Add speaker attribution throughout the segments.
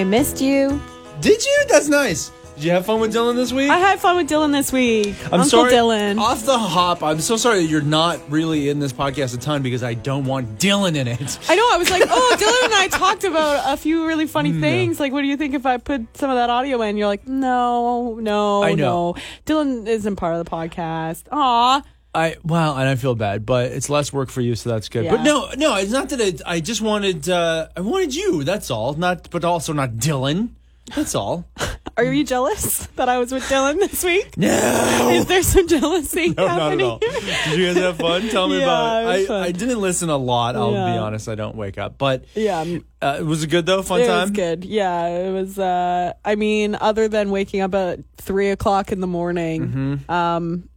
Speaker 1: I missed you.
Speaker 2: Did you? That's nice. Did you have fun with Dylan this week?
Speaker 1: I had fun with Dylan this week.
Speaker 2: I'm
Speaker 1: Uncle
Speaker 2: sorry.
Speaker 1: Dylan.
Speaker 2: Off the hop, I'm so sorry that you're not really in this podcast a ton because I don't want Dylan in it.
Speaker 1: I know. I was like, oh, Dylan and I talked about a few really funny mm, things. Like, what do you think if I put some of that audio in? You're like, no, no,
Speaker 2: I know.
Speaker 1: no. Dylan isn't part of the podcast. Aw.
Speaker 2: I well, and I feel bad, but it's less work for you, so that's good.
Speaker 1: Yeah.
Speaker 2: But no, no, it's not that it, I just wanted uh I wanted you. That's all. Not, but also not Dylan. That's all.
Speaker 1: Are you jealous that I was with Dylan this week?
Speaker 2: No.
Speaker 1: Is there some jealousy
Speaker 2: No, not at all. Did you guys have fun? Tell me
Speaker 1: Yeah,
Speaker 2: about
Speaker 1: it
Speaker 2: it. I. I didn't listen a lot. I'll be honest. I don't wake up, but
Speaker 1: yeah.
Speaker 2: uh, was it good though? Fun
Speaker 1: it
Speaker 2: time.
Speaker 1: was good. Yeah, it was. Uh, I mean, other than waking up at three o'clock in the morning,
Speaker 2: Mm-hmm.
Speaker 1: um,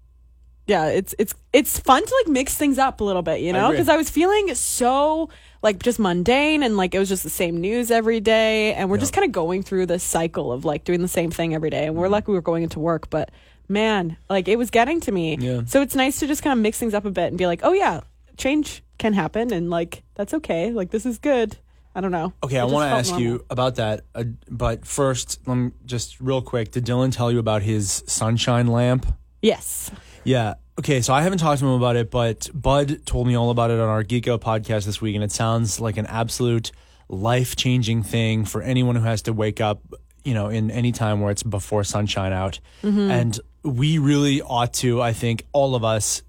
Speaker 1: yeah, it's it's it's fun to like mix things up a little bit, you know, because I was feeling so like just mundane and like it was just the same news every day, and we're just kind of going through this cycle of like doing the same thing every day, and
Speaker 2: Mm-hmm.
Speaker 1: we're lucky we were going into work, but man, like it was getting to me.
Speaker 2: Yeah.
Speaker 1: So it's nice to just kind of mix things up a bit and be like, oh yeah, change can happen, and like that's okay. Like this is good. I don't know.
Speaker 2: Okay,
Speaker 1: It
Speaker 2: I want to ask
Speaker 1: normal.
Speaker 2: you about that. Uh, but first, let me just real quick. Did Dylan tell you about his sunshine lamp?
Speaker 1: Yes.
Speaker 2: Yeah. Okay, so I haven't talked to him about it, but Bud told me all about it on our Geeko podcast this week, and it sounds like an absolute life changing thing for anyone who has to wake up, you know, in any time where it's before sunshine out. Mm-hmm. And we really ought to, I think, all of us.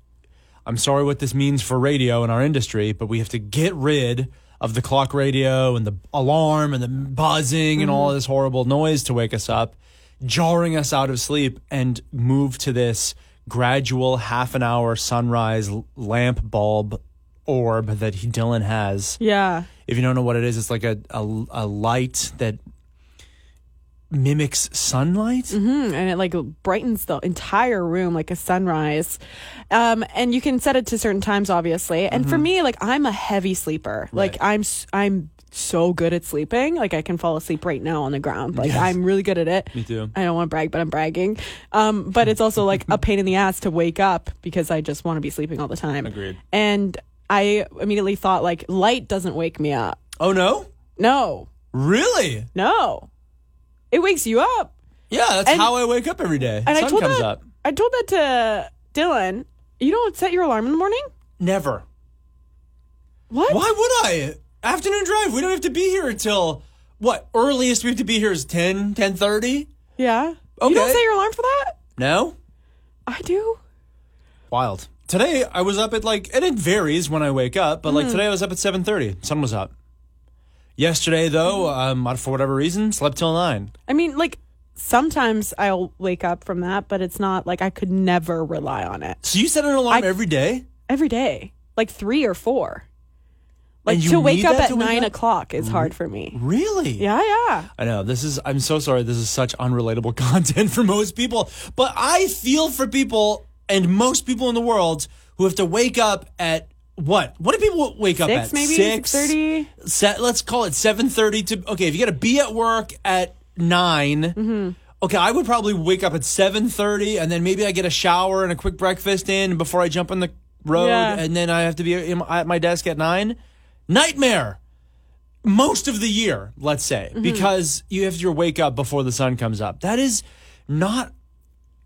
Speaker 2: I'm sorry what this means for radio in our industry, but we have to get rid of the clock radio and the alarm and the buzzing and all mm-hmm. this horrible noise to wake us up, jarring us out of sleep, and move to this gradual half an hour sunrise lamp bulb orb that he, Dylan has.
Speaker 1: Yeah.
Speaker 2: If you don't know what it is, it's like a, a, a light that mimics sunlight.
Speaker 1: Mm, and it like brightens the entire room like a sunrise. Um, and you can set it to certain times, obviously. And
Speaker 2: Mm-hmm.
Speaker 1: for me, like I'm a heavy sleeper. Like I'm, I'm so good at sleeping. Like I can fall asleep right now on the ground. Like
Speaker 2: Yes.
Speaker 1: I'm really good at it.
Speaker 2: Me too.
Speaker 1: I don't want to brag, but I'm bragging. Um, but it's also like a pain in the ass to wake up because I just want to be sleeping all the time.
Speaker 2: Agreed.
Speaker 1: And I immediately thought like light doesn't wake me up.
Speaker 2: Oh, no?
Speaker 1: No,
Speaker 2: Really?
Speaker 1: no, it wakes you up.
Speaker 2: Yeah, that's
Speaker 1: And-
Speaker 2: how I wake up every day.
Speaker 1: And
Speaker 2: Sun
Speaker 1: I told
Speaker 2: comes
Speaker 1: that,
Speaker 2: up.
Speaker 1: I told that to Dylan. You don't set your alarm in the morning?
Speaker 2: Never.
Speaker 1: What?
Speaker 2: Why would I? Afternoon drive. We don't have to be here until what? Earliest we have to be here is 10, 10.30?
Speaker 1: Yeah. You don't set your alarm for that?
Speaker 2: No?
Speaker 1: I do.
Speaker 2: Wild. Today I was up at like, and it varies when I wake up, but
Speaker 1: Hmm.
Speaker 2: like today I was up at 7.30. Sun was up. Yesterday though,
Speaker 1: Hmm.
Speaker 2: um, for whatever reason, slept till 9.
Speaker 1: I mean, like sometimes I'll wake up from that, but it's not like I could never rely on it
Speaker 2: So you set an alarm
Speaker 1: I-
Speaker 2: every day?
Speaker 1: every day, like three or four. Like to wake up at nine
Speaker 2: up?
Speaker 1: o'clock is hard for me.
Speaker 2: Really?
Speaker 1: Yeah, yeah.
Speaker 2: I know this is. I'm so sorry. This is such unrelatable content for most people, but I feel for people and most people in the world who have to wake up at what? What do people wake up
Speaker 1: Six
Speaker 2: at?
Speaker 1: maybe
Speaker 2: Six
Speaker 1: six thirty.
Speaker 2: Set. Let's call it seven thirty. To okay, if you got to be at work at 9
Speaker 1: Mm-hmm.
Speaker 2: Okay, I would probably wake up at seven thirty, and then maybe I get a shower and a quick breakfast in before I jump on the road,
Speaker 1: Yeah.
Speaker 2: and then I have to be at my desk at nine. Nightmare most of the year, let's say,
Speaker 1: Mm-hmm.
Speaker 2: because you have to wake up before the sun comes up. That is not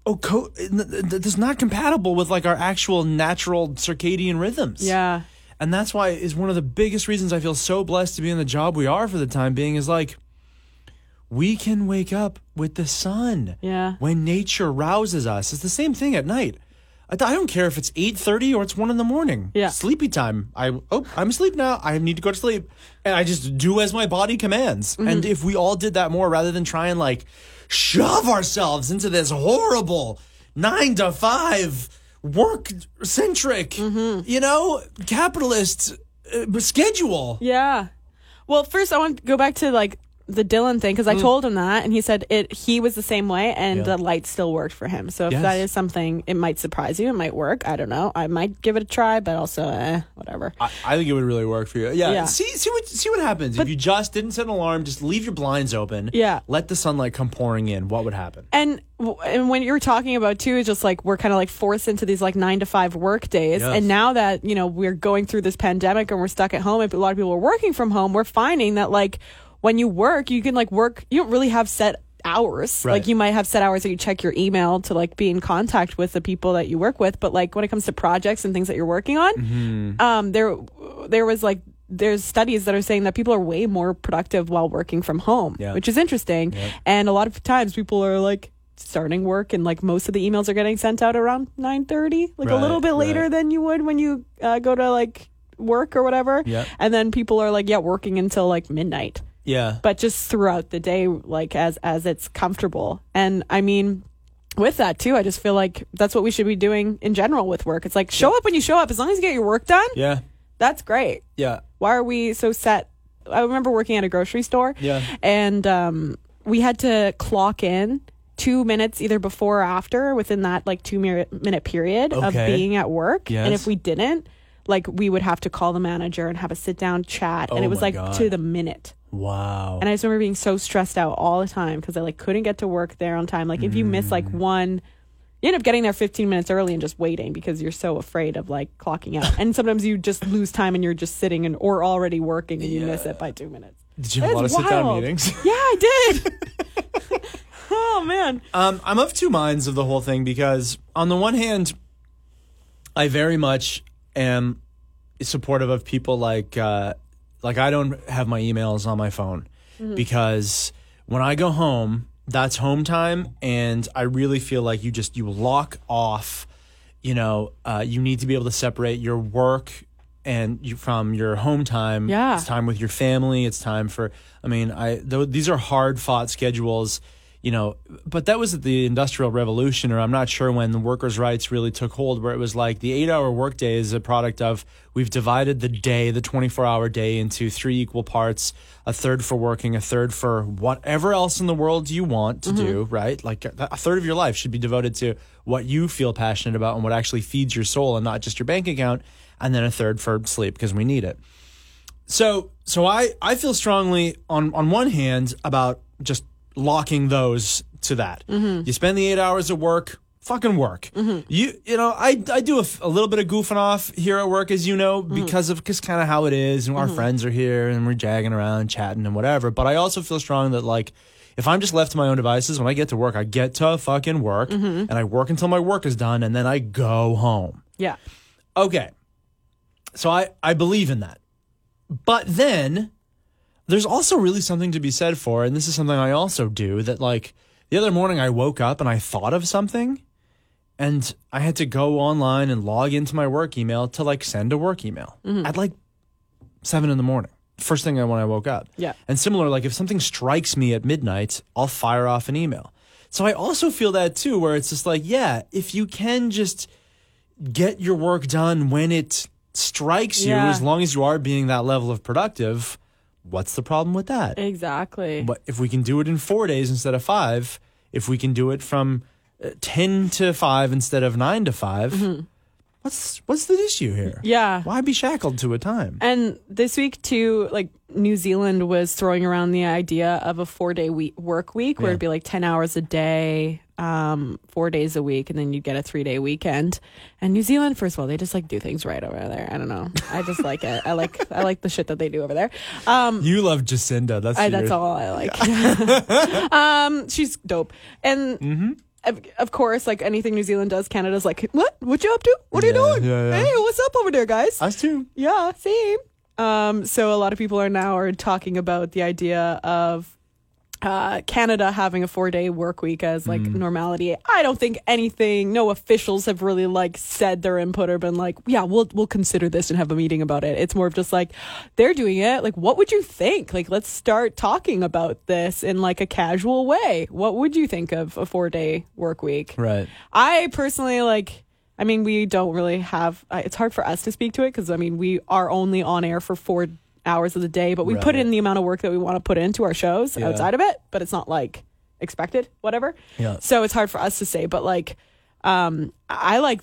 Speaker 2: oh, co- that's not compatible with like our actual natural circadian rhythms.
Speaker 1: Yeah.
Speaker 2: And that's why is one of the biggest reasons I feel so blessed to be in the job we are for the time being is like we can wake up with the sun.
Speaker 1: Yeah.
Speaker 2: When nature rouses us. It's the same thing at night. I, I don't care if it's 8:30 or it's 1 in the morning.
Speaker 1: Yeah.
Speaker 2: Sleepy time. I oh, I'm asleep now. I need to go to sleep. And I just do as my body commands.
Speaker 1: Mm-hmm.
Speaker 2: And if we all did that more rather than try and like shove ourselves into this horrible 9 to 5 work centric,
Speaker 1: Mm-hmm.
Speaker 2: you know, capitalist uh, schedule.
Speaker 1: Yeah. Well, first I want to go back to like the Dylan thing because I told him that, and he said it. He was the same way, and
Speaker 2: Mm. Yeah.
Speaker 1: the light still worked for him. So if
Speaker 2: Yes.
Speaker 1: that is something, it might surprise you. It might work. I don't know. I might give it a try, but also, eh, whatever.
Speaker 2: I, I think it would really work for you. Yeah.
Speaker 1: Yeah.
Speaker 2: See see what see what happens. if you just didn't set an alarm, just leave your blinds open.
Speaker 1: Yeah.
Speaker 2: Let the sunlight come pouring in. What would happen?
Speaker 1: And and when you were talking about too, it's just like we're kind of like forced into these like nine to five work days.
Speaker 2: Yes.
Speaker 1: And now that you know we're going through this pandemic and we're stuck at home, and a lot of people are working from home, we're finding that like when you work, you can like work. You don't really have set hours.
Speaker 2: Right.
Speaker 1: Like you might have set hours that you check your email to like be in contact with the people that you work with. But like when it comes to projects and things that you're working on,
Speaker 2: Mm-hmm.
Speaker 1: um, there there was like there's studies that are saying that people are way more productive while working from home,
Speaker 2: Yeah.
Speaker 1: which is interesting.
Speaker 2: Yeah.
Speaker 1: And a lot of times people are like starting work and like most of the emails are getting sent out around 9:30, like a little bit later
Speaker 2: right.
Speaker 1: than you would when you uh, go to like work or whatever.
Speaker 2: Yeah.
Speaker 1: And then people are like yeah, working until like midnight
Speaker 2: Yeah.
Speaker 1: but just throughout the day like as as it's comfortable. And i mean with that too i just feel like that's what we should be doing in general with work. It's like show up when you show up. As long as you get your work done
Speaker 2: Yeah.
Speaker 1: that's great.
Speaker 2: Yeah.
Speaker 1: why are we so set? I remember working at a grocery store
Speaker 2: Yeah.
Speaker 1: and um, we had to clock in two minutes either before or after within that like two minute minute period of being at work. And if we didn't like we would have to call the manager and have a sit down chat. And
Speaker 2: Oh
Speaker 1: it was like
Speaker 2: God.
Speaker 1: to the minute
Speaker 2: Wow.
Speaker 1: and I just remember being so stressed out all the time because I like couldn't get to work there on time. Like if you miss
Speaker 2: Mm.
Speaker 1: like one, you end up getting there 15 minutes early and just waiting because you're so afraid of like clocking out. and sometimes you just lose time and you're just sitting and or already working and you miss it by two minutes.
Speaker 2: Did you have a lot of sit down meetings?
Speaker 1: Yeah, I did. oh man.
Speaker 2: Um, I'm of two minds of the whole thing because, on the one hand, I very much am supportive of people like uh, like I don't have my emails on my phone because when I go home, that's home time, and I really feel like you just you lock off. You know, uh, you need to be able to separate your work and you from your home time.
Speaker 1: Yeah.
Speaker 2: it's time with your family. It's time for. I mean, I th- these are hard fought schedules. You know, but that was the Industrial Revolution, or I'm not sure when the workers' rights really took hold, where it was like the eight hour workday is a product of we've divided the day, the 24 hour day, into three equal parts a third for working, a third for whatever else in the world you want to mm-hmm. do, right? Like a a third of your life should be devoted to what you feel passionate about and what actually feeds your soul and not just your bank account, and then a third for sleep because we need it. So so I I feel strongly on on one hand about just locking those to that. Mm-hmm. You spend the 8 hours at work, fucking work. Mm-hmm. You you know, I I do a little bit of goofing off here at work as you know mm. because of cuz kind of how it is and our mm-hmm. friends are here and we're jagging around chatting and whatever, but I also feel strong that like if I'm just left to my own devices when I get to work, I get to fucking work and I work until my work is done and then I go home.
Speaker 1: Yeah.
Speaker 2: Okay. So I, I believe in that. But then there's also really something to be said for, and this is something I also do, that like the other morning I woke up and I thought of something and I had to go online and log into my work email to like send a work email mm-hmm. at like seven in the morning. First thing I when I woke up.
Speaker 1: Yeah.
Speaker 2: And similar, like if something strikes me at midnight, I'll fire off an email. So I also feel that too, where it's just like, yeah, if you can just get your work done when it strikes you,
Speaker 1: Yeah.
Speaker 2: as long as you are being that level of productive, what's the problem with that?
Speaker 1: Exactly.
Speaker 2: But if we can do it in four days instead of five, if we can do it from uh, 10 to 5 instead of 9 to 5, what's what's the issue here?
Speaker 1: Mm-hmm. yeah.
Speaker 2: Why be shackled to a time?
Speaker 1: And this week too, like New Zealand was throwing around the idea of a four day week work week where
Speaker 2: Yeah.
Speaker 1: it'd be like ten hours a day, um, four days a week, and then you get a three day weekend. And New Zealand, first of all, they just like do things right over there. I don't know. I just like it. I like I like the shit that they do over there. Um,
Speaker 2: You love Jacinda. That's,
Speaker 1: I,
Speaker 2: your-
Speaker 1: that's all I like. um, she's dope, and
Speaker 2: Mm-hmm.
Speaker 1: of, of course, like anything New Zealand does, Canada's like, what? What you up to? What are you doing?
Speaker 2: yeah, yeah.
Speaker 1: Hey, what's up over there, guys?
Speaker 2: Us too.
Speaker 1: Yeah, same. Um, so a lot of people are now are talking about the idea of uh, Canada having a four day work week as like
Speaker 2: Mm.
Speaker 1: normality. I don't think anything. No officials have really like said their input or been like, yeah, we'll we'll consider this and have a meeting about it. It's more of just like they're doing it. Like, what would you think? Like, let's start talking about this in like a casual way. What would you think of a four day work week?
Speaker 2: Right.
Speaker 1: I personally like. I mean, we don't really have. Uh, it's hard for us to speak to it because I mean, we are only on air for four hours of the day, but we put in the amount of work that we want to put into our shows
Speaker 2: Yeah.
Speaker 1: outside of it. But it's not like expected, whatever.
Speaker 2: Yeah.
Speaker 1: So it's hard for us to say. But like, um, I like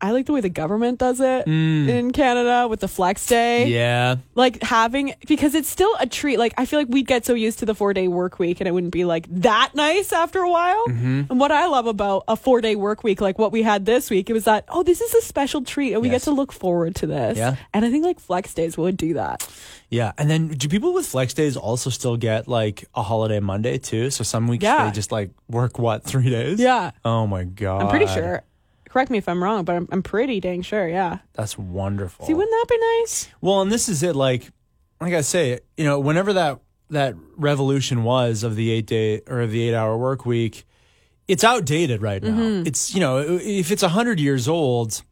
Speaker 1: I like the way the government does it in Canada with the flex day.
Speaker 2: Yeah.
Speaker 1: Like having because it's still a treat. Like I feel like we'd get so used to the four day work week and it wouldn't be like that nice after a while.
Speaker 2: Mm-hmm.
Speaker 1: And what I love about a four day work week, like what we had this week, it was that, oh, this is a special treat and we
Speaker 2: Yes.
Speaker 1: get to look forward to this.
Speaker 2: Yeah.
Speaker 1: And I think like flex days would do that.
Speaker 2: Yeah. And then do people with flex days also still get like a holiday Monday too? So some weeks
Speaker 1: Yeah.
Speaker 2: they just like work what, three days?
Speaker 1: Yeah.
Speaker 2: Oh my God.
Speaker 1: I'm pretty sure. Correct me if I'm wrong, but I'm, I'm pretty dang sure. Yeah.
Speaker 2: That's wonderful.
Speaker 1: See, wouldn't that be nice?
Speaker 2: Well, and this is it. Like, like I say, you know, whenever that that revolution was of the eight day or of the eight hour work week, it's outdated right now.
Speaker 1: Mm-hmm.
Speaker 2: It's you know, if it's a hundred years old,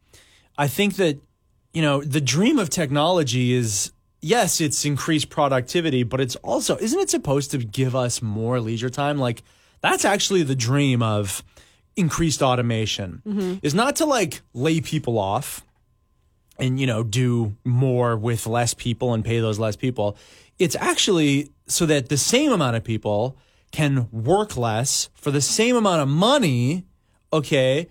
Speaker 2: I think that you know the dream of technology is yes, it's increased productivity, but it's also isn't it supposed to give us more leisure time? Like that's actually the dream of increased automation
Speaker 1: Mm-hmm.
Speaker 2: is not to like lay people off and you know do more with less people and pay those less people it's actually so that the same amount of people can work less for the same amount of money okay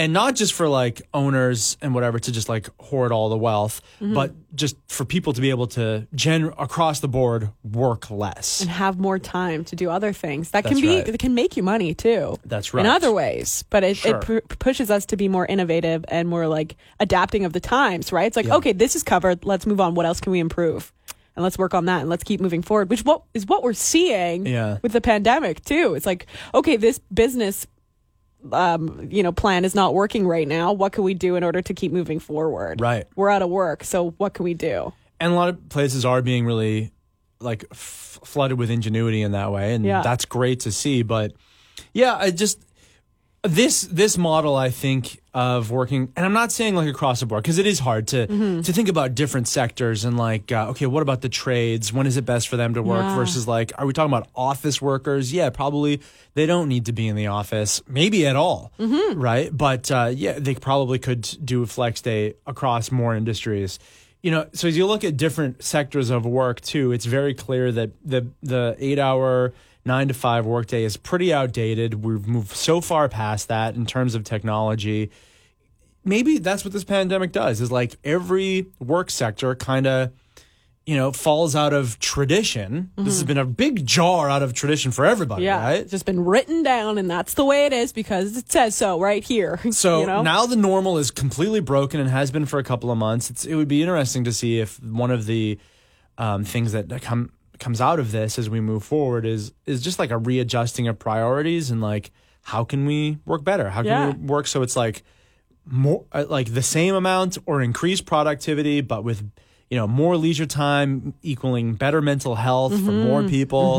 Speaker 2: and not just for like owners and whatever to just like hoard all the wealth mm-hmm. but just for people to be able to gen across the board work less
Speaker 1: And have more time to do other things. That can be,
Speaker 2: right.
Speaker 1: it can make you money too.
Speaker 2: That's right.
Speaker 1: In other ways. But it,
Speaker 2: Sure.
Speaker 1: it pu- pushes us to be more innovative and more like adapting of the times, right? It's like,
Speaker 2: Yeah.
Speaker 1: okay, this is covered. Let's move on. What else can we improve? And let's work on that and let's keep moving forward, which what is what we're seeing
Speaker 2: Yeah.
Speaker 1: with the pandemic too. It's like, okay, this business um, you know, plan is not working right now. What can we do in order to keep moving forward?
Speaker 2: Right.
Speaker 1: We're out of work, so what can we do?
Speaker 2: and a lot of places are being really like f- flooded with ingenuity in that way and
Speaker 1: Yeah.
Speaker 2: that's great to see but yeah i just this this model i think of working and i'm not saying like across the board because it is hard to
Speaker 1: Mm-hmm.
Speaker 2: to think about different sectors and like uh, okay what about the trades when is it best for them to work
Speaker 1: Yeah.
Speaker 2: versus like are we talking about office workers yeah probably they don't need to be in the office maybe at all
Speaker 1: Mm-hmm.
Speaker 2: right but uh, yeah they probably could do a flex day across more industries you know so as you look at different sectors of work too it's very clear that the the eight hour nine to five workday is pretty outdated we've moved so far past that in terms of technology maybe that's what this pandemic does is like every work sector kind of you know falls out of tradition this has been a big jar out of tradition for everybody
Speaker 1: Mm-hmm. Yeah.
Speaker 2: right
Speaker 1: It's just been written down and that's the way it is because it says so right here.
Speaker 2: So
Speaker 1: you know?
Speaker 2: now the normal is completely broken and has been for a couple of months. It's, it would be interesting to see if one of the um, things that come comes out of this as we move forward is is just like a readjusting of priorities and like how can we work better? How can
Speaker 1: Yeah.
Speaker 2: we work so it's like more uh, like the same amount or increased productivity, but with you know more leisure time equaling better mental health for more
Speaker 1: Mm-hmm.
Speaker 2: people.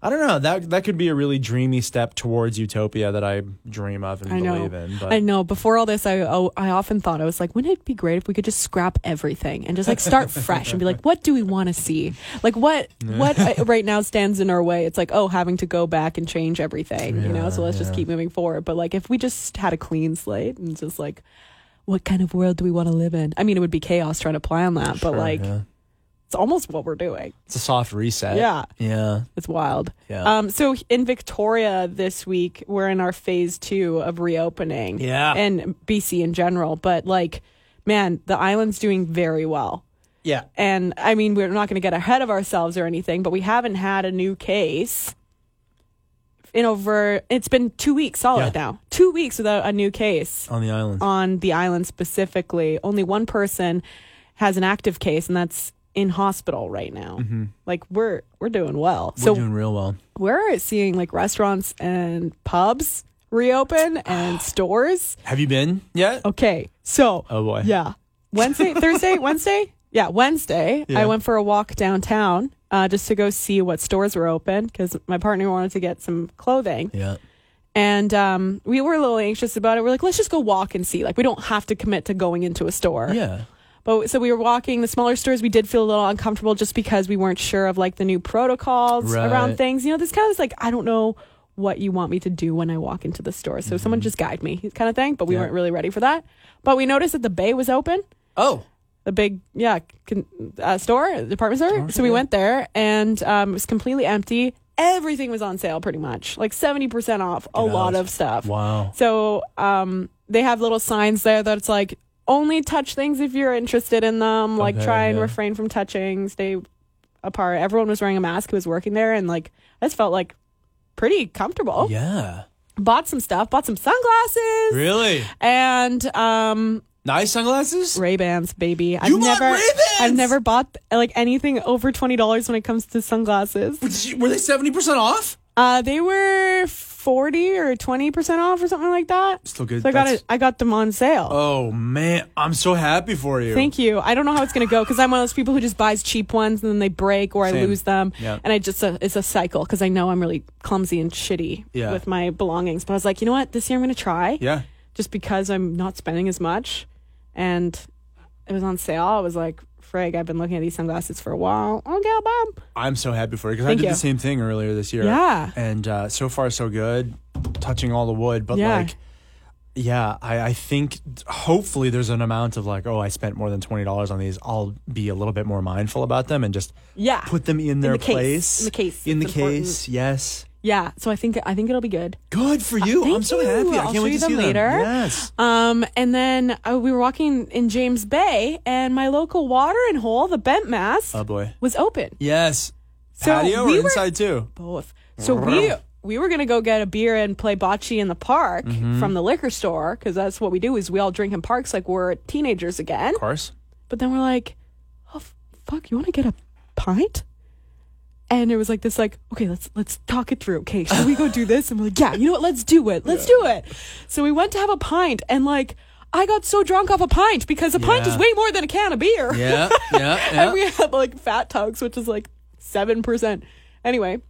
Speaker 2: I don't know that that could be a really dreamy step towards utopia that I dream of and
Speaker 1: I know.
Speaker 2: believe in. But
Speaker 1: I know. Before all this, I oh, I often thought I was like, wouldn't it be great if we could just scrap everything and just like start fresh and be like, what do we want to see? Like what what uh, right now stands in our way? It's like oh, having to go back and change everything, you know. So let's just keep moving forward. But like if we just had a clean slate and just like, what kind of world do we want to live in? I mean, it would be chaos trying to plan that, but like
Speaker 2: yeah.
Speaker 1: it's almost what we're doing.
Speaker 2: It's a soft reset.
Speaker 1: Yeah.
Speaker 2: Yeah.
Speaker 1: It's wild.
Speaker 2: Yeah.
Speaker 1: Um, so in Victoria this week, we're in our phase two of reopening.
Speaker 2: Yeah.
Speaker 1: And BC in general. But like, man, the island's doing very well.
Speaker 2: Yeah.
Speaker 1: And I mean, we're not going to get ahead of ourselves or anything, but we haven't had a new case in over, it's been two weeks solid
Speaker 2: Yeah.
Speaker 1: now. Two weeks without a new case
Speaker 2: On the island.
Speaker 1: on the island specifically. Only one person has an active case, and that's in hospital right now. Mm-hmm. Like we're we're doing well.
Speaker 2: We're
Speaker 1: so
Speaker 2: doing real well.
Speaker 1: we're seeing like restaurants and pubs reopen and stores.
Speaker 2: Have you been yet?
Speaker 1: Okay, so
Speaker 2: Oh boy.
Speaker 1: yeah, Wednesday, Thursday, Wednesday, yeah, Wednesday.
Speaker 2: Yeah.
Speaker 1: I went for a walk downtown uh, just to go see what stores were open because my partner wanted to get some clothing,
Speaker 2: Yeah.
Speaker 1: and um, we were a little anxious about it. We're like, let's just go walk and see. Like, we don't have to commit to going into a store.
Speaker 2: Yeah.
Speaker 1: But so we were walking the smaller stores. We did feel a little uncomfortable just because we weren't sure of like the new protocols
Speaker 2: Right.
Speaker 1: around things. You know, this kind of is like I don't know what you want me to do when I walk into the store. So someone just guide me, kind of thing. But we
Speaker 2: Mm-hmm. Yeah.
Speaker 1: weren't really ready for that. But we noticed that the bay was open,
Speaker 2: Oh.
Speaker 1: The big yeah con- uh, store, department store. so we
Speaker 2: yeah.
Speaker 1: went there and um, it was completely empty. Everything was on sale, pretty much like seventy percent off. A lot of stuff.
Speaker 2: Wow.
Speaker 1: So um, they have little signs there that it's like only touch things if you're interested in them. Like
Speaker 2: Okay,
Speaker 1: try and
Speaker 2: yeah.
Speaker 1: refrain from touching. Stay apart. Everyone was wearing a mask who was working there, and like I just felt like pretty comfortable.
Speaker 2: Yeah.
Speaker 1: Bought some stuff. Bought some sunglasses
Speaker 2: Really?
Speaker 1: and um
Speaker 2: Nice sunglasses?
Speaker 1: Ray Bans, baby. I've
Speaker 2: You
Speaker 1: never,
Speaker 2: Ray-Bans?
Speaker 1: I've never bought like anything over twenty dollars when it comes to sunglasses.
Speaker 2: Were they 70% off?
Speaker 1: Uh, they were forty or twenty percent off or something like that.
Speaker 2: Still good.
Speaker 1: So I got
Speaker 2: That's-
Speaker 1: it. I got them on sale.
Speaker 2: Oh, man. I'm so happy for you.
Speaker 1: Thank you. I don't know how it's gonna go because I'm one of those people who just buys cheap ones and then they break or I lose them.
Speaker 2: Yeah.
Speaker 1: And I just uh, it's a cycle because I know I'm really clumsy and shitty
Speaker 2: Yeah.
Speaker 1: with my belongings. But I was like, you know what? This year I'm gonna try.
Speaker 2: Yeah.
Speaker 1: just because I'm not spending as much and it was on sale. I was like, frig, I've been looking at these sunglasses for a while. I'll buy 'em.
Speaker 2: I'm so happy for you because I did
Speaker 1: you.
Speaker 2: the same thing earlier this year.
Speaker 1: Yeah.
Speaker 2: And uh, so far, so good. Touching all the wood. But
Speaker 1: Yeah.
Speaker 2: like, yeah, I, I think hopefully there's an amount of like, oh, I spent more than $20 on these. I'll be a little bit more mindful about them and just
Speaker 1: Yeah.
Speaker 2: put them in their
Speaker 1: the
Speaker 2: place.
Speaker 1: In the case.
Speaker 2: In the
Speaker 1: important.
Speaker 2: case. Yes.
Speaker 1: Yeah. So I think I think it'll be good.
Speaker 2: Good for you.
Speaker 1: thank
Speaker 2: I'm so
Speaker 1: you.
Speaker 2: happy. I
Speaker 1: I'll
Speaker 2: can't wait
Speaker 1: you
Speaker 2: to see
Speaker 1: them later.
Speaker 2: them. Yes.
Speaker 1: Um, and then uh, we were walking in James Bay, and my local watering hole, the Bent Mast,
Speaker 2: Oh boy.
Speaker 1: was open.
Speaker 2: Yes.
Speaker 1: So
Speaker 2: Patio
Speaker 1: we
Speaker 2: or
Speaker 1: were-
Speaker 2: inside too?
Speaker 1: Both. So we we were gonna go get a beer and play bocce in the park
Speaker 2: Mm-hmm.
Speaker 1: from the liquor store because that's what we do. Is we all drink in parks like we're teenagers again.
Speaker 2: Of course.
Speaker 1: But then we're like, oh f- fuck, you want to get a pint? And it was like this, like, okay, let's let's talk it through. Okay, should we go do this? And we're like, yeah, you know what? Let's do it. Let's do it. So we went to have a pint, and like, I got so drunk off a pint because a pint is way more than a can of beer.
Speaker 2: Yeah. Yeah. yeah.
Speaker 1: and we had like fat tugs, which is like seven percent. Anyway,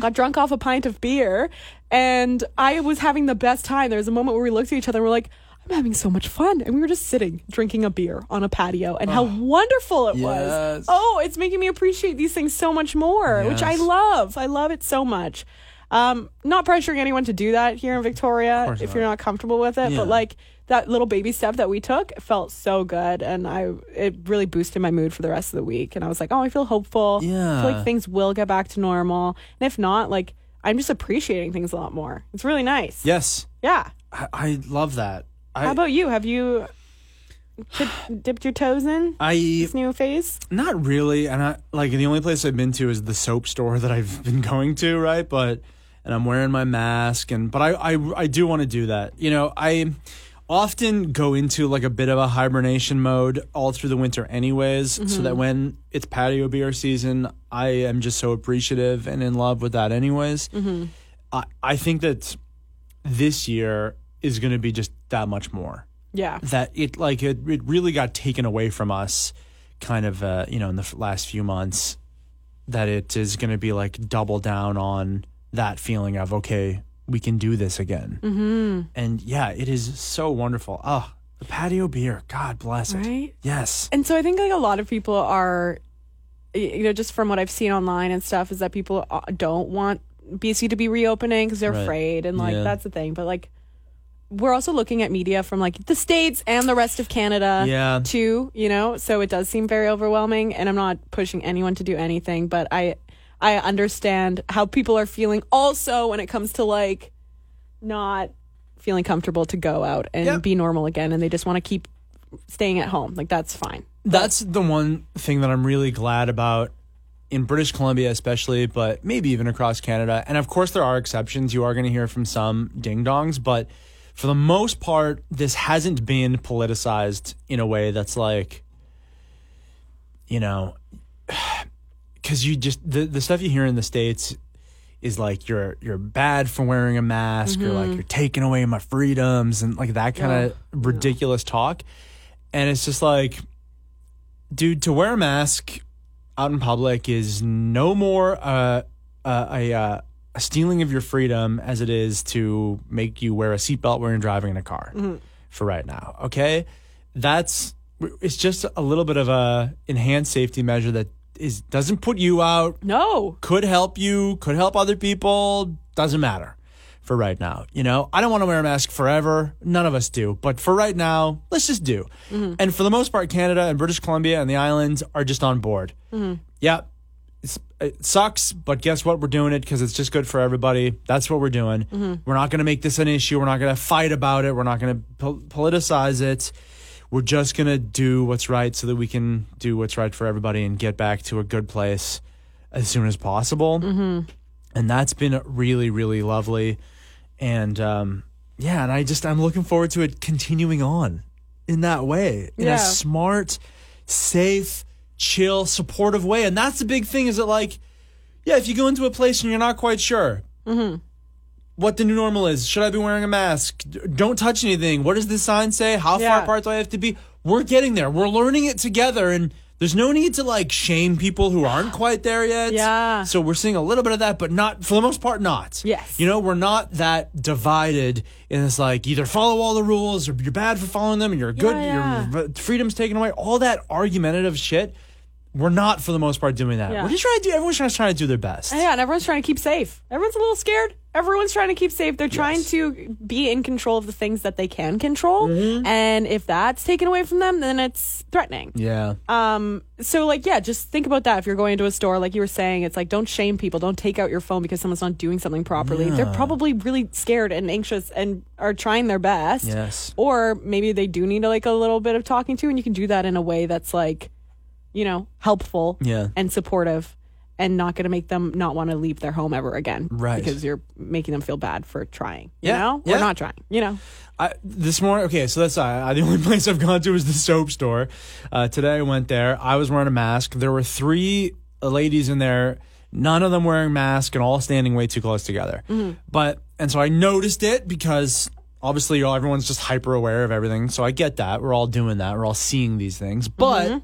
Speaker 1: got drunk off a pint of beer, and I was having the best time. There was a moment where we looked at each other and we're like, I'm having so much fun. And we were just sitting drinking a beer on a patio, and how wonderful it
Speaker 2: Yes.
Speaker 1: was. Oh, it's making me appreciate these things so much more, which I love. I love it so much. Um, not pressuring anyone to do that here in Victoria if
Speaker 2: not.
Speaker 1: you're not comfortable with it,
Speaker 2: Yeah.
Speaker 1: but like that little baby step that we took felt so good and I it really boosted my mood for the rest of the week and I was like, "Oh, I feel hopeful.
Speaker 2: Yeah.
Speaker 1: feel like things will get back to normal." And if not, like I'm just appreciating things a lot more. It's really nice.
Speaker 2: yes.
Speaker 1: Yeah.
Speaker 2: I, I love that. I,
Speaker 1: How about you? Have you dip- dipped your toes in
Speaker 2: I
Speaker 1: this new phase?
Speaker 2: Not really, and I like the only place I've been to is the soap store that I've been going to, right? But and I'm wearing my mask, and but I I, I do want to do that. You know, I often go into like a bit of a hibernation mode all through the winter, anyways, so that mm-hmm. when it's patio beer season, I am just so appreciative and in love with that, anyways. Mm-hmm. I I think that this year is going to be just that much more
Speaker 1: Yeah.
Speaker 2: that it like it, it really got taken away from us kind of uh, you know in the last few months that it is going to be like double down on that feeling of okay we can do this again mm-hmm. and yeah it is so wonderful oh the patio beer god bless it
Speaker 1: Right?
Speaker 2: yes
Speaker 1: And so I think like a lot of people are, you know, just from what I've seen online and stuff, is that people uh, don't want BC to be reopening because they're
Speaker 2: Right.
Speaker 1: afraid, and like
Speaker 2: Yeah.
Speaker 1: that's the thing. But like, we're also looking at media from like the states and the rest of Canada,
Speaker 2: Yeah.
Speaker 1: too. You know, so it does seem very overwhelming. And I'm not pushing anyone to do anything, but I, I understand how people are feeling also when it comes to like, not feeling comfortable to go out and
Speaker 2: Yep.
Speaker 1: be normal again, and they just want to keep staying at home. Like that's fine.
Speaker 2: that's the one thing that I'm really glad about in British Columbia, especially, but maybe even across Canada. And of course, there are exceptions. You are going to hear from some ding dongs, but for the most part, this hasn't been politicized in a way that's like, you know, because you just the the stuff you hear in the states is like you're you're bad for wearing a mask or like you're taking away my freedoms and like that kind of ridiculous talk. And it's just like dude to wear a mask out in public is no more uh, uh, a uh, a stealing of your freedom as it is to make you wear a seatbelt when you're driving in a car mm-hmm. for right now okay that's it's just a little bit of a enhanced safety measure that is doesn't put you out
Speaker 1: No.
Speaker 2: could help you, could help other people, doesn't matter for right now. You know, I don't want to wear a mask forever. None of us do. But for right now, let's just do. Mm-hmm. And for the most part, Canada and British Columbia and the islands are just on board. Mm-hmm. Yeah, it's, it sucks, but guess what? We're doing it because it's just good for everybody. That's what we're doing. We're not going to make this an issue. We're not going to fight about it. We're not going to po- politicize it. we're just gonna do what's right so that we can do what's right for everybody and get back to a good place as soon as possible. Mm-hmm. And that's been really, really lovely. And um, yeah, and I just I'm looking forward to it continuing on in that way, in
Speaker 1: Yeah.
Speaker 2: a smart, safe, chill, supportive way. And that's the big thing is that like, yeah, if you go into a place and you're not quite sure mm-hmm. what the new normal is, should I be wearing a mask? Don't touch anything. What does this sign say? How
Speaker 1: Yeah.
Speaker 2: far apart do I have to be? We're getting there. We're learning it together and there's no need to like shame people who aren't quite there yet.
Speaker 1: Yeah.
Speaker 2: So we're seeing a little bit of that, but not for the most part, not.
Speaker 1: Yes.
Speaker 2: You know, we're not that divided in this like either follow all the rules or you're bad for following them and you're good,
Speaker 1: Yeah,
Speaker 2: your freedom's taken away. All that argumentative shit. We're not for the most part doing that.
Speaker 1: Yeah.
Speaker 2: We're just trying to do. Everyone's trying to try to do their best.
Speaker 1: Yeah, and everyone's trying to keep safe. Everyone's a little scared. Everyone's trying to keep safe. They're trying to be in control of the things that they can control.
Speaker 2: Mm-hmm.
Speaker 1: And if that's taken away from them, then it's threatening.
Speaker 2: Yeah.
Speaker 1: Um, so like, yeah, just think about that. If you're going into a store, like you were saying, it's like, don't shame people. Don't take out your phone because someone's not doing something properly. They're probably really scared and anxious and are trying their best.
Speaker 2: Yes.
Speaker 1: Or maybe they do need like a little bit of talking to, and you can do that in a way that's like, you know, helpful
Speaker 2: Yeah.
Speaker 1: and supportive and not going to make them not want to leave their home ever again.
Speaker 2: Right.
Speaker 1: Because you're making them feel bad for trying, you
Speaker 2: Yeah,
Speaker 1: know,
Speaker 2: yeah.
Speaker 1: or not trying, you know.
Speaker 2: I, this morning, okay, so that's uh, the only place I've gone to is the soap store. Uh, today I went there. I was wearing a mask. There were three ladies in there, none of them wearing masks and all standing way too close together. But and so I noticed it because obviously everyone's just hyper aware of everything. So I get that. We're all doing that. We're all seeing these things. But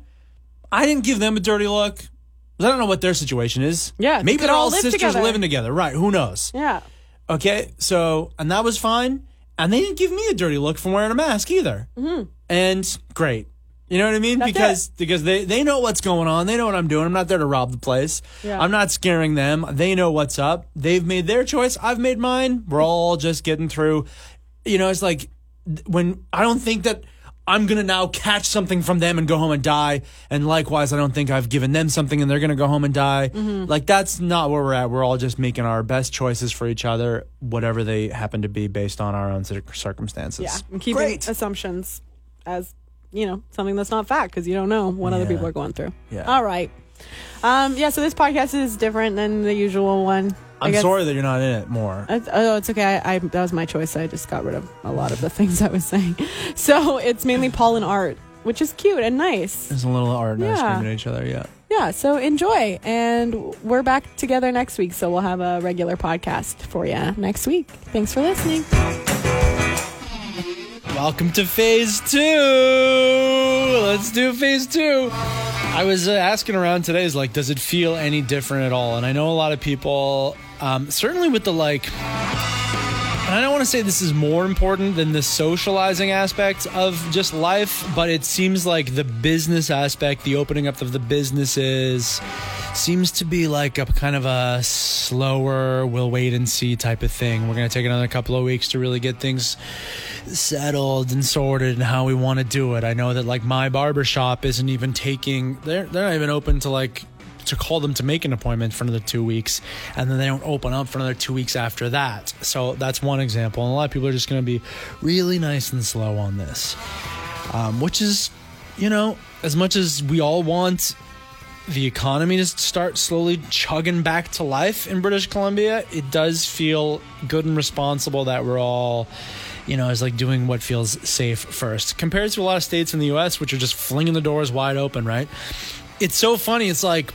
Speaker 2: I didn't give them a dirty look. 'Cause I don't know what their situation is.
Speaker 1: Yeah,
Speaker 2: maybe they're
Speaker 1: all
Speaker 2: all
Speaker 1: live
Speaker 2: sisters
Speaker 1: together.
Speaker 2: living together. Right? Who knows?
Speaker 1: Yeah.
Speaker 2: Okay, so and that was fine, and they didn't give me a dirty look from wearing a mask either. Mm-hmm. And great, you know what I mean?
Speaker 1: That's
Speaker 2: because because they they know what's going on. They know what I'm doing. I'm not there to rob the place.
Speaker 1: Yeah.
Speaker 2: I'm not scaring them. They know what's up. They've made their choice. I've made mine. We're all just getting through. You know, it's like when I don't think that. I'm gonna now catch something from them and go home and die. And likewise, I don't think I've given them something and they're gonna go home and die.
Speaker 1: Mm-hmm.
Speaker 2: Like that's not where we're at. We're all just making our best choices for each other, whatever they happen to be based on our own circumstances.
Speaker 1: Yeah. And keeping
Speaker 2: Great.
Speaker 1: assumptions as, you know, something that's not fact because you don't know what other people are going through.
Speaker 2: Yeah.
Speaker 1: All right. Um, yeah, so this podcast is different than the usual one.
Speaker 2: I'm
Speaker 1: guess-
Speaker 2: sorry that you're not in it more.
Speaker 1: It's, oh, it's okay. I, I that was my choice. I just got rid of a lot of the things I was saying. So it's mainly Pol and Art, which is cute and nice.
Speaker 2: There's a little art and
Speaker 1: Yeah.
Speaker 2: screaming at each other. Yeah.
Speaker 1: Yeah. So enjoy, and we're back together next week. So we'll have a regular podcast for you next week. Thanks for listening.
Speaker 2: Welcome to phase two. Let's do phase two. I was uh, asking around today, is like, does it feel any different at all? And I know a lot of people, um, certainly with the like, and I don't want to say this is more important than the socializing aspect of just life, but it seems like the business aspect, the opening up of the businesses, seems to be like a kind of a slower, we'll wait and see type of thing. We're going to take another couple of weeks to really get things settled and sorted and how we want to do it. I know that like my barbershop isn't even taking they're they're not even open to like to call them to make an appointment for another two weeks and then they don't open up for another two weeks after that. So that's one example. And a lot of people are just gonna be really nice and slow on this. Um, which is, you know, as much as we all want the economy to start slowly chugging back to life in British Columbia, it does feel good and responsible that we're all, you know, is like doing what feels safe first compared to a lot of states in the US, which are just flinging the doors wide open, right? It's so funny. It's like,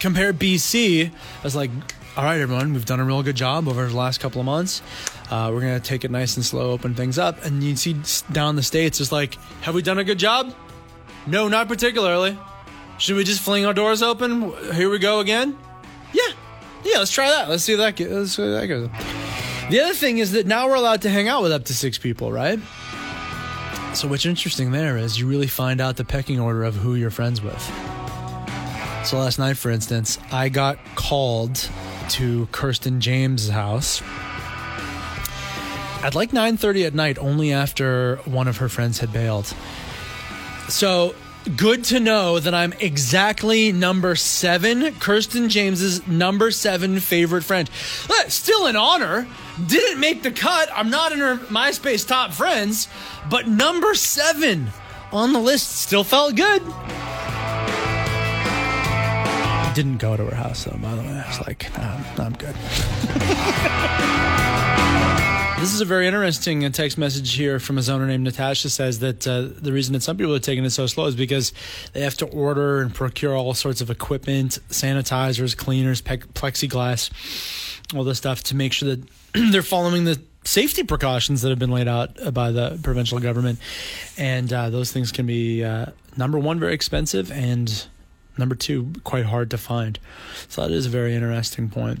Speaker 2: compare BC, I was like, all right, everyone, we've done a real good job over the last couple of months. Uh, we're going to take it nice and slow, open things up. And you see down the states, it's like, have we done a good job? No, not particularly. Should we just fling our doors open? Here we go again? Yeah. Yeah, let's try that. Let's see that, go- let's see that goes. The other thing is that now we're allowed to hang out with up to six people, right? So what's interesting there is you really find out the pecking order of who you're friends with. So last night, for instance, I got called to Kirsten James' house at like 9:30 at night, only after one of her friends had bailed. So good to know that I'm exactly number seven, Kirsten James's number seven favorite friend. Still an honor, Didn't make the cut. I'm not in her MySpace top friends, but number seven on the list still felt good. Didn't go to her house though, by the way. I was like, nah, I'm good. This is a very interesting uh, text message here from a Zoner named Natasha says that uh, the reason that some people are taking it so slow is because they have to order and procure all sorts of equipment, sanitizers, cleaners, pe- plexiglass, all this stuff to make sure that they're following the safety precautions that have been laid out by the provincial government. And uh, those things can be, uh, number one, very expensive, and number two, quite hard to find. So that is a very interesting point.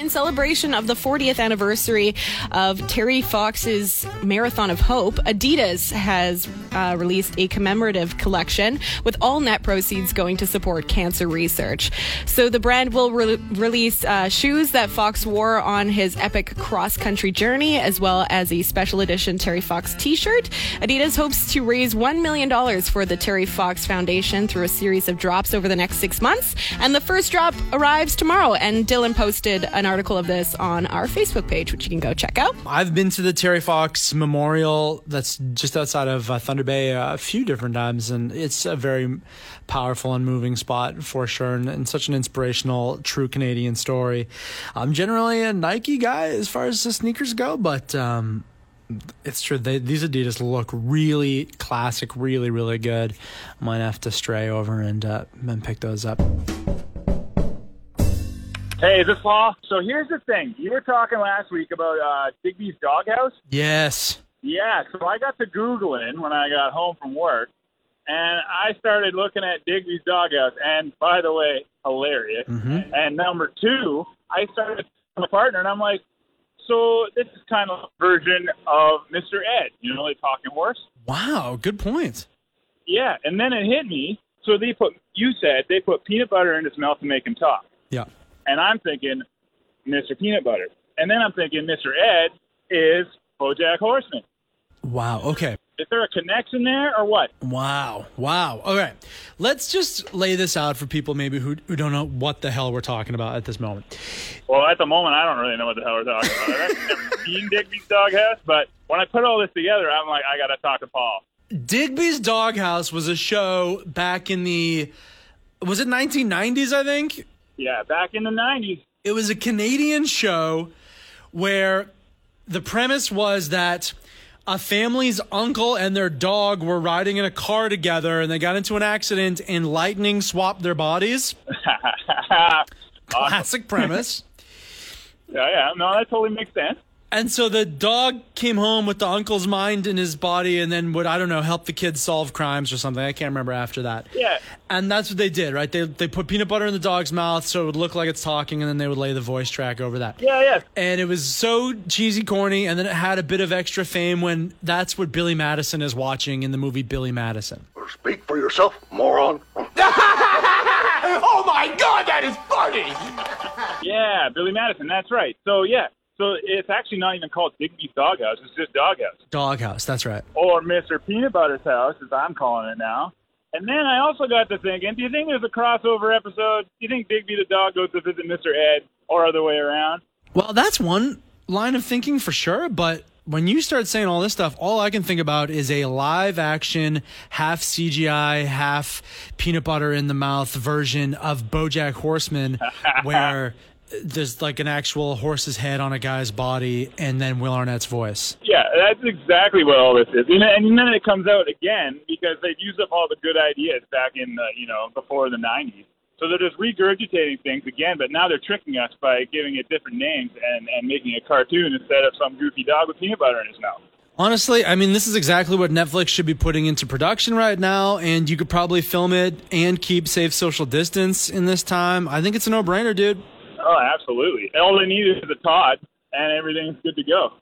Speaker 1: In celebration of the 40th anniversary of Terry Fox's Marathon of Hope, Adidas has uh, released a commemorative collection with all net proceeds going to support cancer research. So the brand will re- release uh, shoes that Fox wore on his epic cross country journey, as well as a special edition Terry Fox t shirt. Adidas hopes to raise $1 million for the Terry Fox Foundation through a series of drops over the next six months. And the first drop arrives tomorrow. And Dylan posted an article of this on our Facebook page, which you can go check out.
Speaker 2: I've been to the Terry Fox Memorial that's just outside of uh, Thunder Bay a few different times, and it's a very powerful and moving spot for sure, and, and such an inspirational, true Canadian story. I'm generally a Nike guy as far as the sneakers go, but. Um, it's true. They, these Adidas look really classic, really, really good. Might have to stray over and uh, and pick those up.
Speaker 3: Hey, is this Pol? So here's the thing. You were talking last week about uh, Digby's doghouse.
Speaker 2: Yes.
Speaker 3: Yeah, so I got to Googling when I got home from work, and I started looking at Digby's doghouse. And by the way, hilarious.
Speaker 2: Mhm.
Speaker 3: And number two, I started my partner, and I'm like, so this is kind of a version of Mr. Ed, you know, the talking horse.
Speaker 2: Wow. Good point.
Speaker 3: Yeah, and then it hit me. So they put, you said they put peanut butter in his mouth to make him talk.
Speaker 2: Yeah.
Speaker 3: And I'm thinking, Mr. Peanut Butter. And then I'm thinking, Mr. Ed is Bojack Horseman.
Speaker 2: Wow. Okay.
Speaker 3: Is there a connection there or what?
Speaker 2: Wow. Wow. All right. Let's just lay this out for people maybe who, who don't know what the hell we're talking about at this moment.
Speaker 3: Well, at the moment, I don't really know what the hell we're talking about. I've never seen Digby's Doghouse, but when I put all this together, I'm like, I got to talk to Pol.
Speaker 2: Digby's Doghouse was a show back in the was it 1990s I think?
Speaker 3: Yeah, back in the 90s.
Speaker 2: It was a Canadian show where the premise was that a family's uncle and their dog were riding in a car together and they got into an accident and lightning swapped their bodies. Classic premise.
Speaker 3: Yeah, yeah. No, that totally makes sense.
Speaker 2: And so the dog came home with the uncle's mind in his body and then would, I don't know, help the kids solve crimes or something. I can't remember after that.
Speaker 3: Yeah.
Speaker 2: And that's what they did, right? They, they put peanut butter in the dog's mouth so it would look like it's talking and then they would lay the voice track over that.
Speaker 3: Yeah, yeah.
Speaker 2: And it was so cheesy, corny, and then it had a bit of extra fame when that's what Billy Madison is watching in the movie Billy Madison.
Speaker 4: Speak for yourself, moron.
Speaker 5: oh my god, that is funny!
Speaker 3: Yeah, Billy Madison. That's right. So, yeah. So it's actually not even called Digby's Doghouse. It's just Doghouse.
Speaker 2: Doghouse, that's right.
Speaker 3: or Mr. Peanut Butter's house, as I'm calling it now. And then I also got to thinking, do you think there's a crossover episode? Do you think Digby the dog goes to visit Mr. Ed or other way around?
Speaker 2: Well, that's one line of thinking for sure, but when you start saying all this stuff, all I can think about is a live action, half CGI, half peanut butter in the mouth version of Bojack Horseman, where there's like an actual horse's head on a guy's body and then Will Arnett's voice.
Speaker 3: Yeah, that's exactly what all this is. And, and then it comes out again because they've used up all the good ideas back in the, you know, before the 90s. So they're just regurgitating things again, but now they're tricking us by giving it different names and, and making a cartoon instead of some goofy dog with peanut butter in his mouth.
Speaker 2: Honestly, I mean, this is exactly what Netflix should be putting into production right now, and you could probably film it and keep safe social distance in this time. I think it's a no brainer, dude.
Speaker 3: Oh, absolutely. All they need is a Todd, and everything's good to go.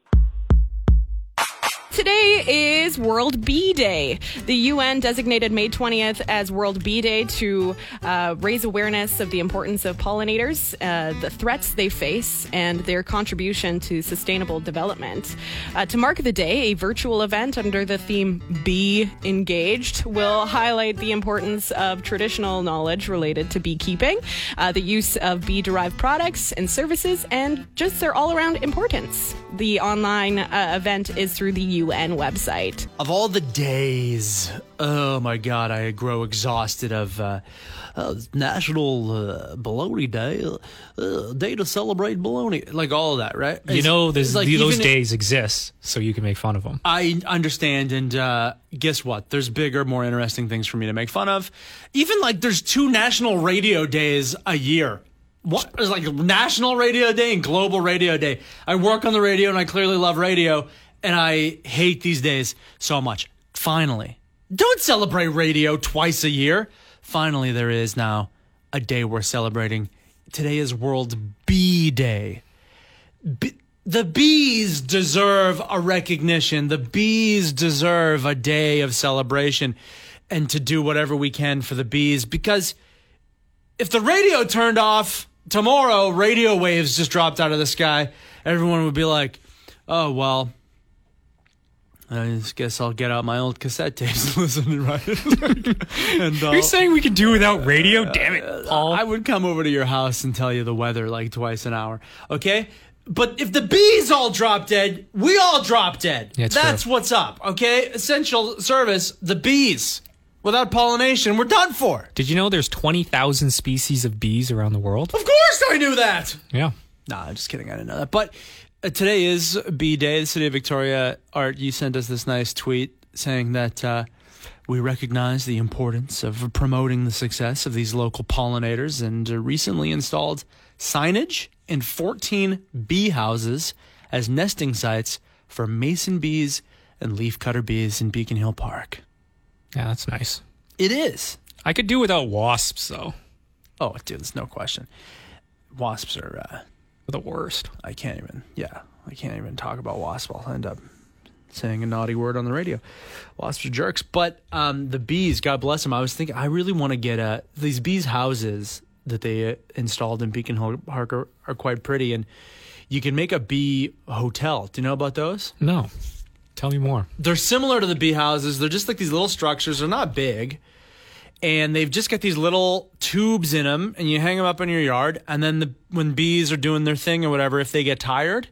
Speaker 1: Today is World Bee Day. The UN designated May 20th as World Bee Day to uh, raise awareness of the importance of pollinators, uh, the threats they face, and their contribution to sustainable development. Uh, to mark the day, a virtual event under the theme Bee Engaged will highlight the importance of traditional knowledge related to beekeeping, uh, the use of bee derived products and services, and just their all around importance. The online uh, event is through the UN website.
Speaker 2: Of all the days, oh my god, I grow exhausted of uh, uh, National uh, Baloney Day, uh, day to celebrate baloney, like all of that, right?
Speaker 6: You
Speaker 2: It's-
Speaker 6: know, there's,
Speaker 2: like
Speaker 6: those
Speaker 2: even-
Speaker 6: days exist, so you can make fun of them.
Speaker 2: I understand, and uh, guess what? There's bigger, more interesting things for me to make fun of. Even like there's two national radio days a year. What there's like National Radio Day and Global Radio Day. I work on the radio, and I clearly love radio, and I hate these days so much. Finally, don't celebrate radio twice a year. Finally, there is now a day we're celebrating. Today is World Bee Day the bees deserve a recognition. The bees deserve a day of celebration and to do whatever we can for the bees because if the radio turned off tomorrow, radio waves just dropped out of the sky, everyone would be like, oh, well, I just guess I'll get out my old cassette tapes and listen to right. and, uh,
Speaker 6: You're saying we can do without radio? Damn it, Pol.
Speaker 2: I would come over to your house and tell you the weather like twice an hour. Okay? But if the bees all drop dead, we all drop dead.
Speaker 6: Yeah, it's
Speaker 2: That's what's up. Okay? Essential service, the bees. Without pollination, we're done for.
Speaker 6: Did you know there's 20,000 species of bees around the world?
Speaker 2: Of course I knew that.
Speaker 6: Yeah.
Speaker 2: Nah, I'm just kidding. I didn't know that. But uh, today is Bee Day. The city of Victoria, Art, you sent us this nice tweet saying that uh, we recognize the importance of promoting the success of these local pollinators and uh, recently installed signage in 14 bee houses as nesting sites for mason bees and leafcutter bees in Beacon Hill Park.
Speaker 6: Yeah, that's nice.
Speaker 2: It is.
Speaker 6: I could do without wasps, though.
Speaker 2: Oh, dude, there's no question. Wasps are. Uh,
Speaker 6: The worst.
Speaker 2: I can't even. Yeah, I can't even talk about wasps. I'll end up saying a naughty word on the radio. Wasps are jerks. But um, the bees, God bless them. I was thinking, I really want to get uh, these bees houses that they uh, installed in Beacon Hill Park are, are quite pretty, and you can make a bee hotel. Do you know about those?
Speaker 6: No. Tell me more.
Speaker 2: They're similar to the bee houses. They're just like these little structures. They're not big. And they've just got these little tubes in them, and you hang them up in your yard. And then the, when bees are doing their thing or whatever, if they get tired,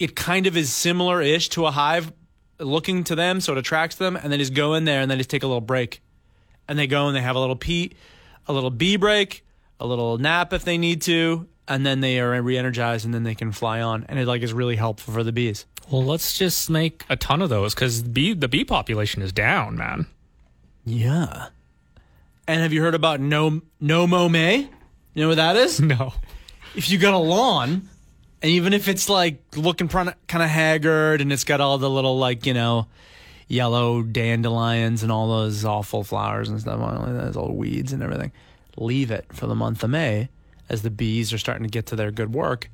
Speaker 2: it kind of is similar ish to a hive looking to them. So it attracts them. And they just go in there and then just take a little break. And they go and they have a little pee, a little bee break, a little nap if they need to. And then they are re energized and then they can fly on. And it like is really helpful for the bees.
Speaker 6: Well, let's just make a ton of those because bee, the bee population is down, man.
Speaker 2: Yeah. And have you heard about no no Mow May? You know what that is?
Speaker 6: No.
Speaker 2: If you got a lawn, and even if it's like looking kind of haggard, and it's got all the little like you know yellow dandelions and all those awful flowers and stuff on it, those old weeds and everything, leave it for the month of May as the bees are starting to get to their good work.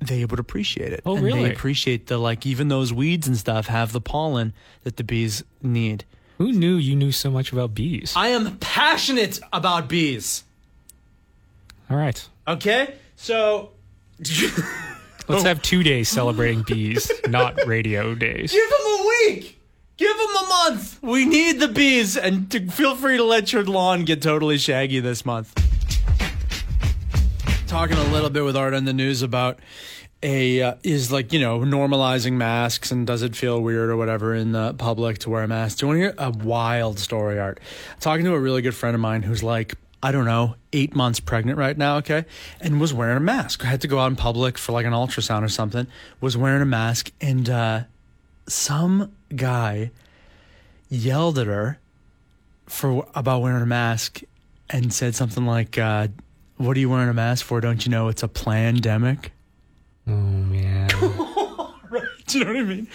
Speaker 2: They would appreciate it.
Speaker 6: Oh,
Speaker 2: and
Speaker 6: really?
Speaker 2: They appreciate the like even those weeds and stuff have the pollen that the bees need.
Speaker 6: Who knew you knew so much about bees?
Speaker 2: I am passionate about bees.
Speaker 6: All right.
Speaker 2: Okay, so
Speaker 6: Let's have two days celebrating bees, not radio days.
Speaker 2: give them a week, give them a month. We need the bees, and to, feel free to let your lawn get totally shaggy this month. Talking a little bit with Art on the news about a uh, is like you know normalizing masks and does it feel weird or whatever in the public to wear a mask. Do you want to hear a wild story, Art? Talking to a really good friend of mine who's like I don't know eight months pregnant right now, okay, and was wearing a mask. I had to go out in public for like an ultrasound or something. Was wearing a mask and uh, some guy yelled at her for about wearing a mask and said something like, uh, "What are you wearing a mask for? Don't you know it's a pandemic?"
Speaker 6: Oh, man.
Speaker 2: Do you know what I mean?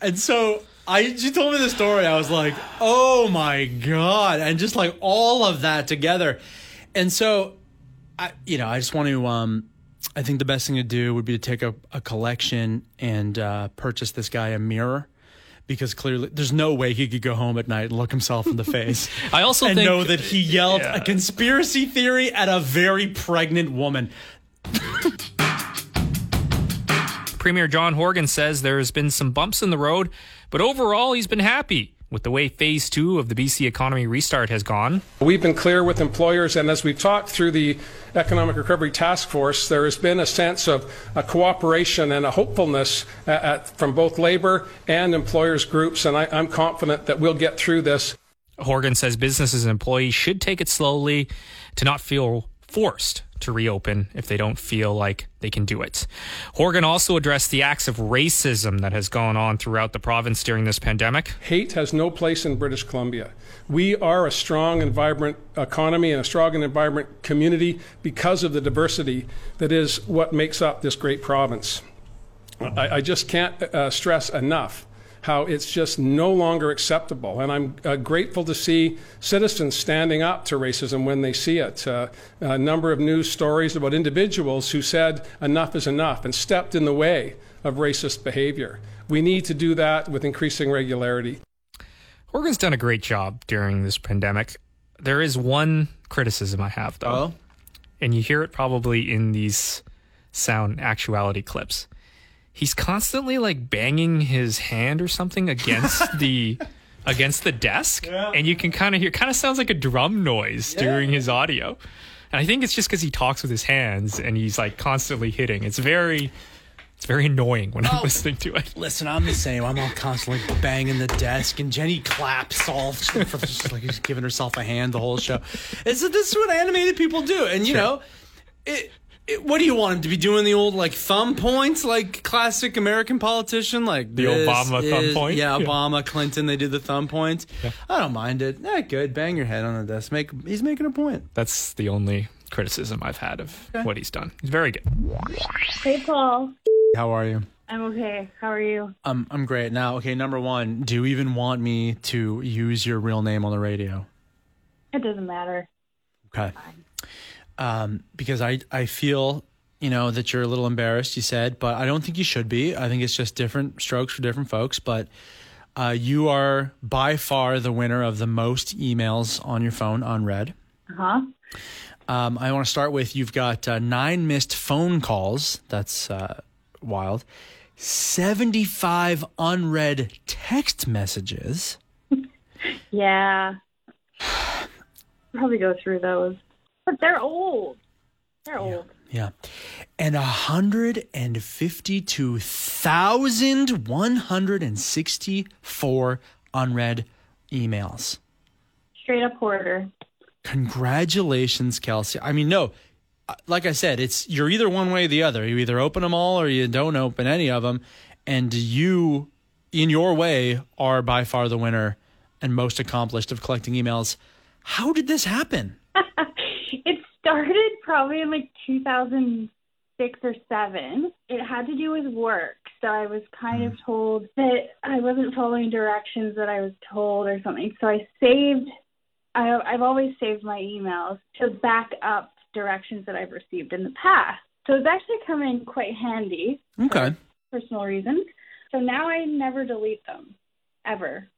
Speaker 2: And so I, she told me the story. I was like, oh my god, and just like all of that together. And so, I, you know, I just want to. Um, I think the best thing to do would be to take a, a collection and uh, purchase this guy a mirror because clearly there's no way he could go home at night and look himself in the face.
Speaker 6: I also
Speaker 2: and
Speaker 6: think-
Speaker 2: know that he yelled
Speaker 6: Yeah.
Speaker 2: a conspiracy theory at a very pregnant woman.
Speaker 6: Premier John Horgan says there's been some bumps in the road, but overall he's been happy with the way phase two of the BC economy restart has gone.
Speaker 7: We've been clear with employers, and as we've talked through the Economic Recovery Task Force, there has been a sense of a cooperation and a hopefulness uh, at, from both labor and employers groups, and I, I'm confident that we'll get through this.
Speaker 6: Horgan says businesses and employees should take it slowly to not feel forced to reopen if they don't feel like they can do it. Horgan also addressed the acts of racism that has gone on throughout the province during this pandemic.
Speaker 7: Hate has no place in British Columbia. We are a strong and vibrant economy and a strong and vibrant community because of the diversity that is what makes up this great province. I, I just can't uh, stress enough how it's just no longer acceptable. And I'm uh, grateful to see citizens standing up to racism when they see it. Uh, a number of news stories about individuals who said enough is enough and stepped in the way of racist behavior. We need to do that with increasing regularity.
Speaker 6: Horgan's done a great job during this pandemic. There is one criticism I have, though. And you hear it probably in these sound actuality clips. He's constantly like banging his hand or something against the against the desk and you can kind of hear kind of sounds like a drum noise during his audio. And I think it's just cuz he talks with his hands and he's like constantly hitting. It's very it's very annoying when I'm oh. listening to it.
Speaker 2: Listen, I'm the same. I'm all constantly banging the desk, and Jenny claps all for just like she's giving herself a hand the whole show. It's this is what animated people do, and you know, it, it. What do you want him to be doing? The old like thumb points, like classic American politician, like
Speaker 6: The
Speaker 2: this
Speaker 6: Obama thumb
Speaker 2: is-
Speaker 6: point?
Speaker 2: Yeah,
Speaker 6: Yeah.
Speaker 2: Obama, Clinton, they do the thumb points. I don't mind it. Yeah, good. Bang your head on the desk. Make he's making a point.
Speaker 6: That's the only criticism I've had of what he's done. He's very good.
Speaker 8: Hey, Paul.
Speaker 2: How are you?
Speaker 8: I'm okay. How are you?
Speaker 2: I'm I'm great. Now, okay, number one, do you even want me to use your real name on the radio?
Speaker 8: It doesn't matter.
Speaker 2: Okay. Um, because I I feel you know that you're a little embarrassed. You said, but I don't think you should be. I think it's just different strokes for different folks. But uh, you are by far the winner of the most emails on your phone unread.
Speaker 8: Huh?
Speaker 2: Um, I want to start with you've got uh, nine missed phone calls. That's uh, wild. 75 unread text messages.
Speaker 8: Yeah. Probably go through those. But they're old. They're old.
Speaker 2: Yeah. And 152,164 unread emails.
Speaker 8: Straight up hoarder.
Speaker 2: Congratulations, Kelsey. I mean, no, uh, like I said, it's you're either one way or the other. You either open them all or you don't open any of them. And you, in your way, are by far the winner and most accomplished of collecting emails. How did this happen?
Speaker 8: Started probably in like 2006 or 7. It had to do with work. So I was kind of mm. told that I wasn't following directions that I was told or something. So I saved, I, I've always saved my emails to back up directions that I've received in the past. So it's actually come in quite handy
Speaker 2: Okay.
Speaker 8: personal reasons. So now I never delete them, ever.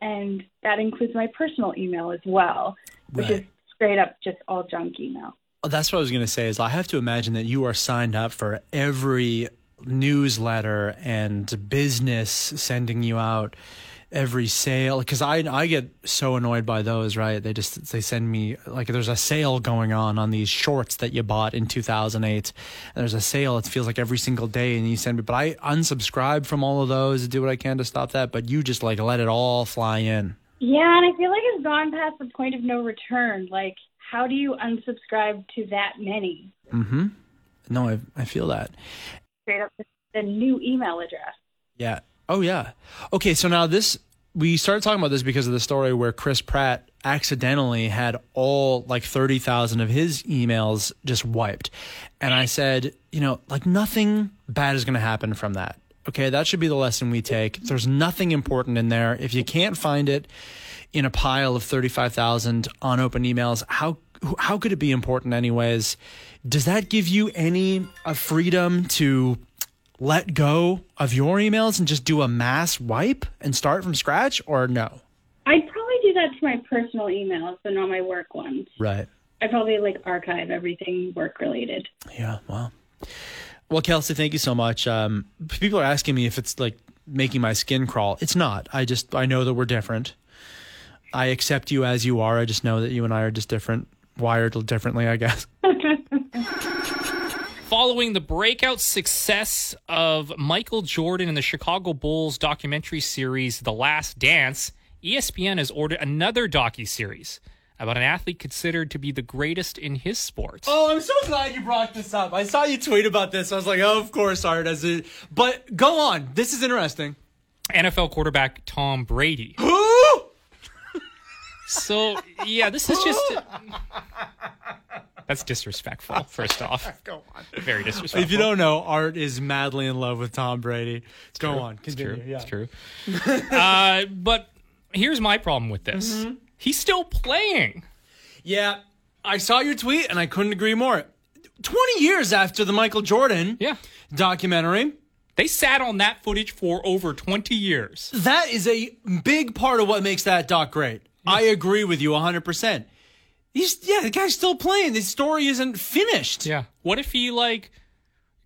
Speaker 8: And that includes my personal email as well, which
Speaker 2: Right.
Speaker 8: is straight up just all junk email.
Speaker 2: Oh, That's what I was going to say. Is I have to imagine that you are signed up for every newsletter and business sending you out every sale because I I get so annoyed by those. Right? They just they send me like there's a sale going on on these shorts that you bought in 2008. And there's a sale. It feels like every single day, and you send me. But I unsubscribe from all of those. Do what I can to stop that. But you just like let it all fly in.
Speaker 8: Yeah, and I feel like it's gone past the point of no return. Like, how do you unsubscribe to that many?
Speaker 2: Mm-hmm. No, I I feel that.
Speaker 8: Straight up the new email address.
Speaker 2: Yeah. Oh yeah. Okay, so now this we started talking about this because of the story where Chris Pratt accidentally had all like 30,000 of his emails just wiped. And I said, you know, like nothing bad is going to happen from that. Okay, that should be the lesson we take. There's nothing important in there. If you can't find it in a pile of 35,000 unopened emails, how how could it be important anyways? Does that give you any uh, freedom to let go of your emails and just do a mass wipe and start from scratch, or no?
Speaker 8: I'd probably do that to my personal emails, but not my work ones.
Speaker 2: Right.
Speaker 8: I probably like archive everything work related.
Speaker 2: Yeah. Wow. Well, Kelsey, thank you so much. Um, people are asking me if it's like making my skin crawl. It's not. I just I know that we're different. I accept you as you are. I just know that you and I are just different, wired differently. I guess.
Speaker 6: Following the breakout success of Michael Jordan in the Chicago Bulls documentary series The Last Dance, ESPN has ordered another docu-series about an athlete considered to be the greatest in his sport.
Speaker 2: Oh, I'm so glad you brought this up. I saw you tweet about this. I was like, oh, of course, Art. As it, but go on. This is interesting.
Speaker 6: NFL quarterback Tom Brady.
Speaker 2: Who?
Speaker 6: So, yeah, this is just That's disrespectful, first off.
Speaker 2: Go on.
Speaker 6: Very disrespectful.
Speaker 2: If you don't know, Art is madly in love with Tom Brady. Go on.
Speaker 6: It's true.
Speaker 2: Yeah.
Speaker 6: It's true. uh, but here's my problem with this.
Speaker 2: Mm-hmm.
Speaker 6: He's still playing.
Speaker 2: Yeah, I saw your tweet and I couldn't agree more. 20 years after the Michael Jordan
Speaker 6: Yeah.
Speaker 2: documentary,
Speaker 6: They sat on that footage for over 20 years.
Speaker 2: that is a big part of what makes that doc great. I agree with you 100%. He's, yeah, the guy's still playing. The story isn't finished.
Speaker 6: Yeah. What if he like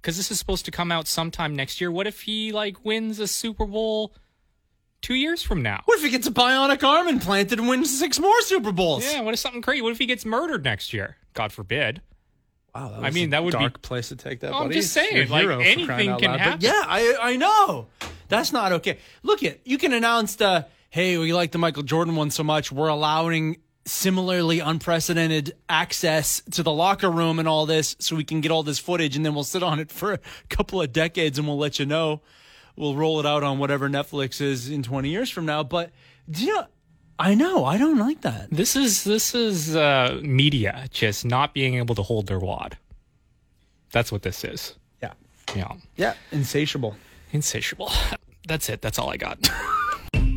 Speaker 6: cuz this is supposed to come out sometime next year. What if he like wins a Super Bowl 2 years from now?
Speaker 2: What if he gets a bionic arm implanted and wins six more Super Bowls?
Speaker 6: Yeah, what if something crazy? What if he gets murdered next year? God forbid.
Speaker 2: Wow, that
Speaker 6: I mean, that would be-
Speaker 2: dark place to take that.
Speaker 6: Oh, I'm
Speaker 2: buddy.
Speaker 6: just saying, like, anything can
Speaker 2: loud.
Speaker 6: Happen.
Speaker 2: yeah, I I know that's not okay. Look at you can announce the hey, we like the Michael Jordan one so much, we're allowing similarly unprecedented access to the locker room and all this, so we can get all this footage, and then we'll sit on it for a couple of decades, and we'll let you know. We'll roll it out on whatever Netflix is in 20 years from now. But do you know? I know I don't like that.
Speaker 6: This is this is uh, media just not being able to hold their wad. That's what this is.
Speaker 2: Yeah,
Speaker 6: Yeah,
Speaker 2: yeah, insatiable.
Speaker 6: insatiable. That's it. That's all I got.